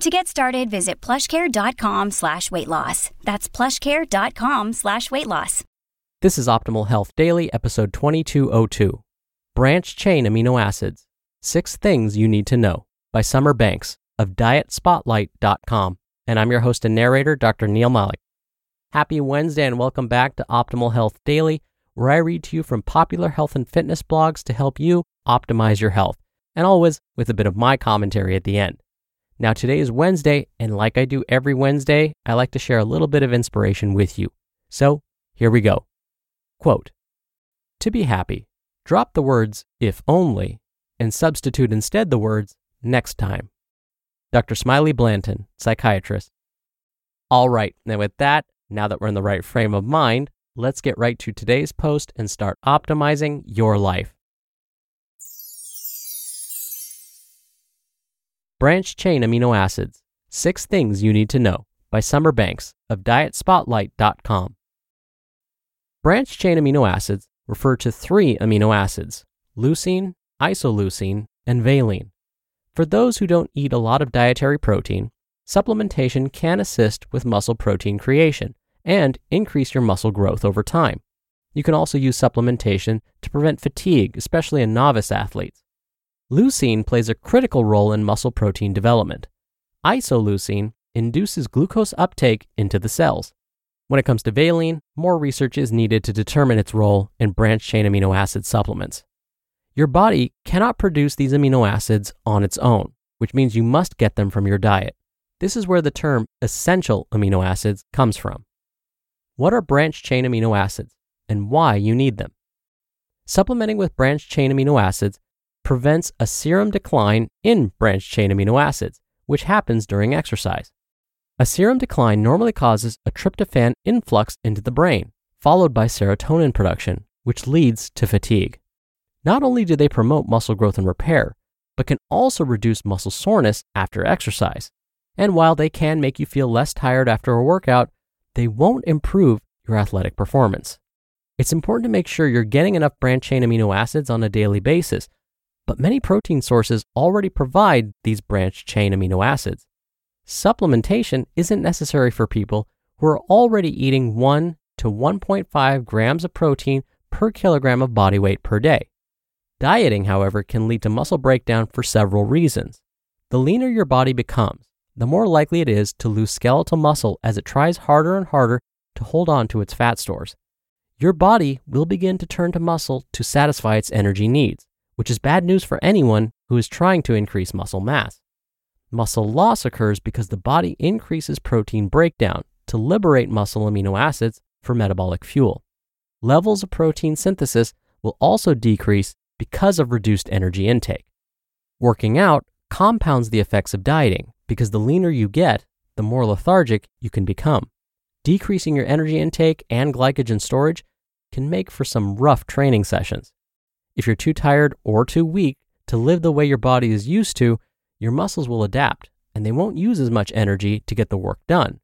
To get started, visit plushcare.com slash weight loss. That's plushcare.com slash weight loss. This is Optimal Health Daily, episode 2202 Branch Chain Amino Acids Six Things You Need to Know by Summer Banks of DietSpotlight.com. And I'm your host and narrator, Dr. Neal Malik. Happy Wednesday and welcome back to Optimal Health Daily, where I read to you from popular health and fitness blogs to help you optimize your health, and always with a bit of my commentary at the end. Now, today is Wednesday, and like I do every Wednesday, I like to share a little bit of inspiration with you. So, here we go. Quote To be happy, drop the words if only and substitute instead the words next time. Dr. Smiley Blanton, psychiatrist. All right, now with that, now that we're in the right frame of mind, let's get right to today's post and start optimizing your life. Branch chain amino acids Six Things You Need to Know by Summer Banks of DietSpotlight.com. Branch chain amino acids refer to three amino acids leucine, isoleucine, and valine. For those who don't eat a lot of dietary protein, supplementation can assist with muscle protein creation and increase your muscle growth over time. You can also use supplementation to prevent fatigue, especially in novice athletes. Leucine plays a critical role in muscle protein development. Isoleucine induces glucose uptake into the cells. When it comes to valine, more research is needed to determine its role in branched chain amino acid supplements. Your body cannot produce these amino acids on its own, which means you must get them from your diet. This is where the term essential amino acids comes from. What are branched chain amino acids and why you need them? Supplementing with branched chain amino acids prevents a serum decline in branched chain amino acids, which happens during exercise. A serum decline normally causes a tryptophan influx into the brain, followed by serotonin production, which leads to fatigue. Not only do they promote muscle growth and repair, but can also reduce muscle soreness after exercise. And while they can make you feel less tired after a workout, they won't improve your athletic performance. It's important to make sure you're getting enough branched chain amino acids on a daily basis, but many protein sources already provide these branched chain amino acids. Supplementation isn't necessary for people who are already eating 1 to 1.5 grams of protein per kilogram of body weight per day. Dieting, however, can lead to muscle breakdown for several reasons. The leaner your body becomes, the more likely it is to lose skeletal muscle as it tries harder and harder to hold on to its fat stores. Your body will begin to turn to muscle to satisfy its energy needs, which is bad news for anyone who is trying to increase muscle mass. Muscle loss occurs because the body increases protein breakdown to liberate muscle amino acids for metabolic fuel. Levels of protein synthesis will also decrease because of reduced energy intake. Working out compounds the effects of dieting because the leaner you get, the more lethargic you can become. Decreasing your energy intake and glycogen storage can make for some rough training sessions. If you're too tired or too weak to live the way your body is used to, your muscles will adapt and they won't use as much energy to get the work done.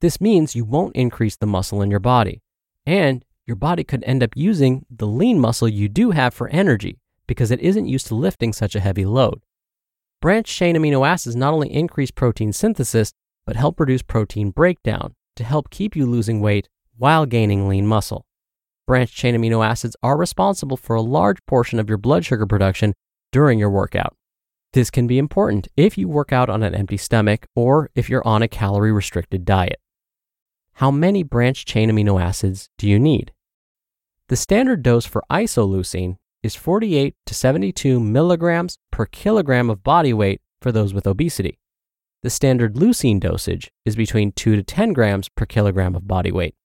This means you won't increase the muscle in your body, and your body could end up using the lean muscle you do have for energy because it isn't used to lifting such a heavy load. Branched chain amino acids not only increase protein synthesis, but help reduce protein breakdown to help keep you losing weight while gaining lean muscle. Branched chain amino acids are responsible for a large portion of your blood sugar production during your workout. This can be important if you work out on an empty stomach or if you're on a calorie restricted diet. how many branched chain amino acids do you need? The standard dose for isoleucine is 48 to 72 milligrams per kilogram of body weight for those with obesity. The standard leucine dosage is between 2 to 10 grams per kilogram of body weight.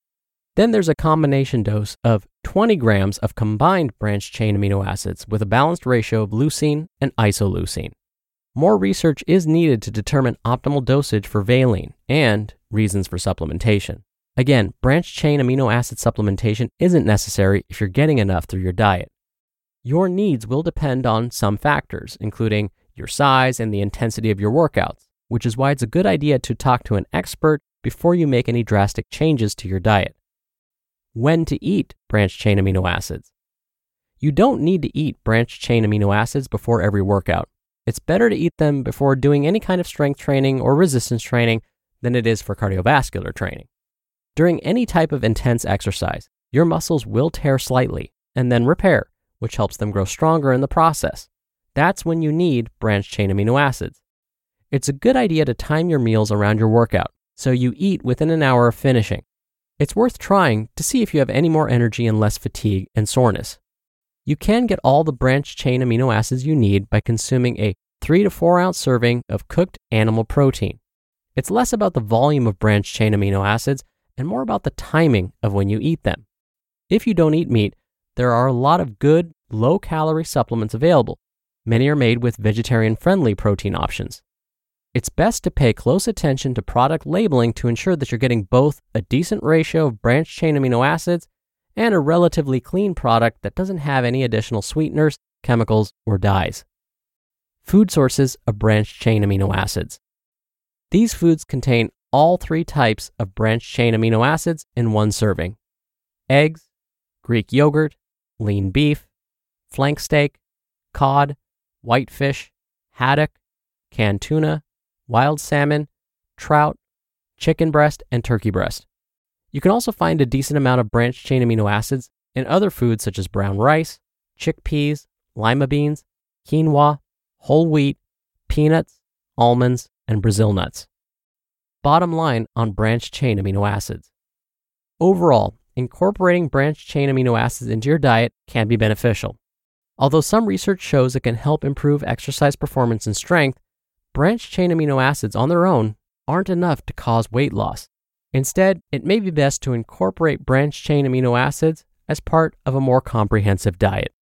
Then there's a combination dose of 20 grams of combined branched chain amino acids with a balanced ratio of leucine and isoleucine. More research is needed to determine optimal dosage for valine and reasons for supplementation. Again, branched chain amino acid supplementation isn't necessary if you're getting enough through your diet. Your needs will depend on some factors, including your size and the intensity of your workouts, which is why it's a good idea to talk to an expert before you make any drastic changes to your diet. When to eat branched chain amino acids. You don't need to eat branched chain amino acids before every workout. It's better to eat them before doing any kind of strength training or resistance training than it is for cardiovascular training. During any type of intense exercise, your muscles will tear slightly and then repair, which helps them grow stronger in the process. That's when you need branched chain amino acids. It's a good idea to time your meals around your workout so you eat within an hour of finishing. It's worth trying to see if you have any more energy and less fatigue and soreness. You can get all the branched chain amino acids you need by consuming a 3 to 4 ounce serving of cooked animal protein. It's less about the volume of branched chain amino acids and more about the timing of when you eat them. If you don't eat meat, there are a lot of good, low calorie supplements available. Many are made with vegetarian friendly protein options. It's best to pay close attention to product labeling to ensure that you're getting both a decent ratio of branched chain amino acids and a relatively clean product that doesn't have any additional sweeteners, chemicals, or dyes. Food sources of branched chain amino acids. These foods contain all three types of branched chain amino acids in one serving eggs, Greek yogurt, lean beef, flank steak, cod, whitefish, haddock, canned tuna, wild salmon, trout, chicken breast, and turkey breast. You can also find a decent amount of branched chain amino acids in other foods such as brown rice, chickpeas, lima beans, quinoa, whole wheat, peanuts, almonds, and Brazil nuts. Bottom line on branched chain amino acids. Overall, incorporating branched chain amino acids into your diet can be beneficial. Although some research shows it can help improve exercise performance and strength, branched chain amino acids on their own aren't enough to cause weight loss. Instead, it may be best to incorporate branched chain amino acids as part of a more comprehensive diet.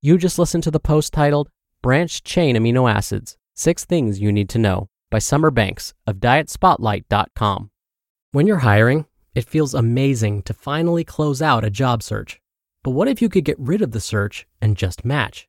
You just listened to the post titled Branched Chain Amino Acids Six Things You Need to Know by Summer Banks of DietSpotlight.com. When you're hiring, it feels amazing to finally close out a job search. But what if you could get rid of the search and just match?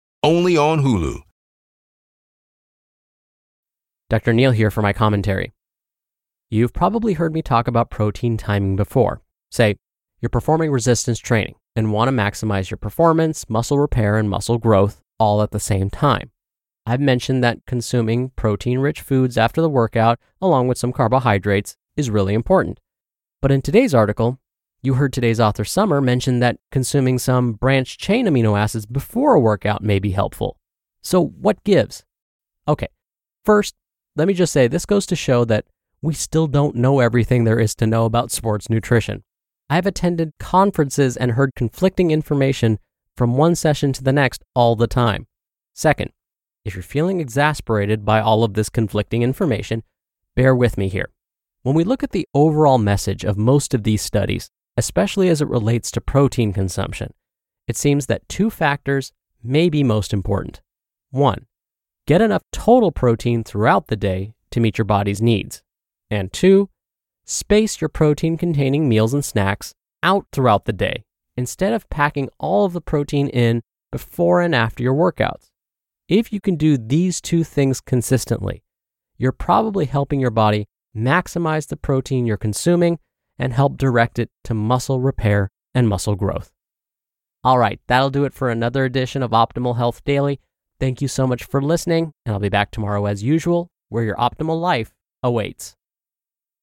only on Hulu. Dr. Neal here for my commentary. You've probably heard me talk about protein timing before. Say, you're performing resistance training and want to maximize your performance, muscle repair, and muscle growth all at the same time. I've mentioned that consuming protein rich foods after the workout, along with some carbohydrates, is really important. But in today's article, you heard today's author Summer mention that consuming some branched chain amino acids before a workout may be helpful. So, what gives? Okay, first, let me just say this goes to show that we still don't know everything there is to know about sports nutrition. I've attended conferences and heard conflicting information from one session to the next all the time. Second, if you're feeling exasperated by all of this conflicting information, bear with me here. When we look at the overall message of most of these studies, especially as it relates to protein consumption, it seems that two factors may be most important. One, get enough total protein throughout the day to meet your body's needs. And two, space your protein containing meals and snacks out throughout the day instead of packing all of the protein in before and after your workouts. If you can do these two things consistently, you're probably helping your body maximize the protein you're consuming and help direct it to muscle repair and muscle growth. All right, that'll do it for another edition of Optimal Health Daily. Thank you so much for listening, and I'll be back tomorrow as usual, where your optimal life awaits.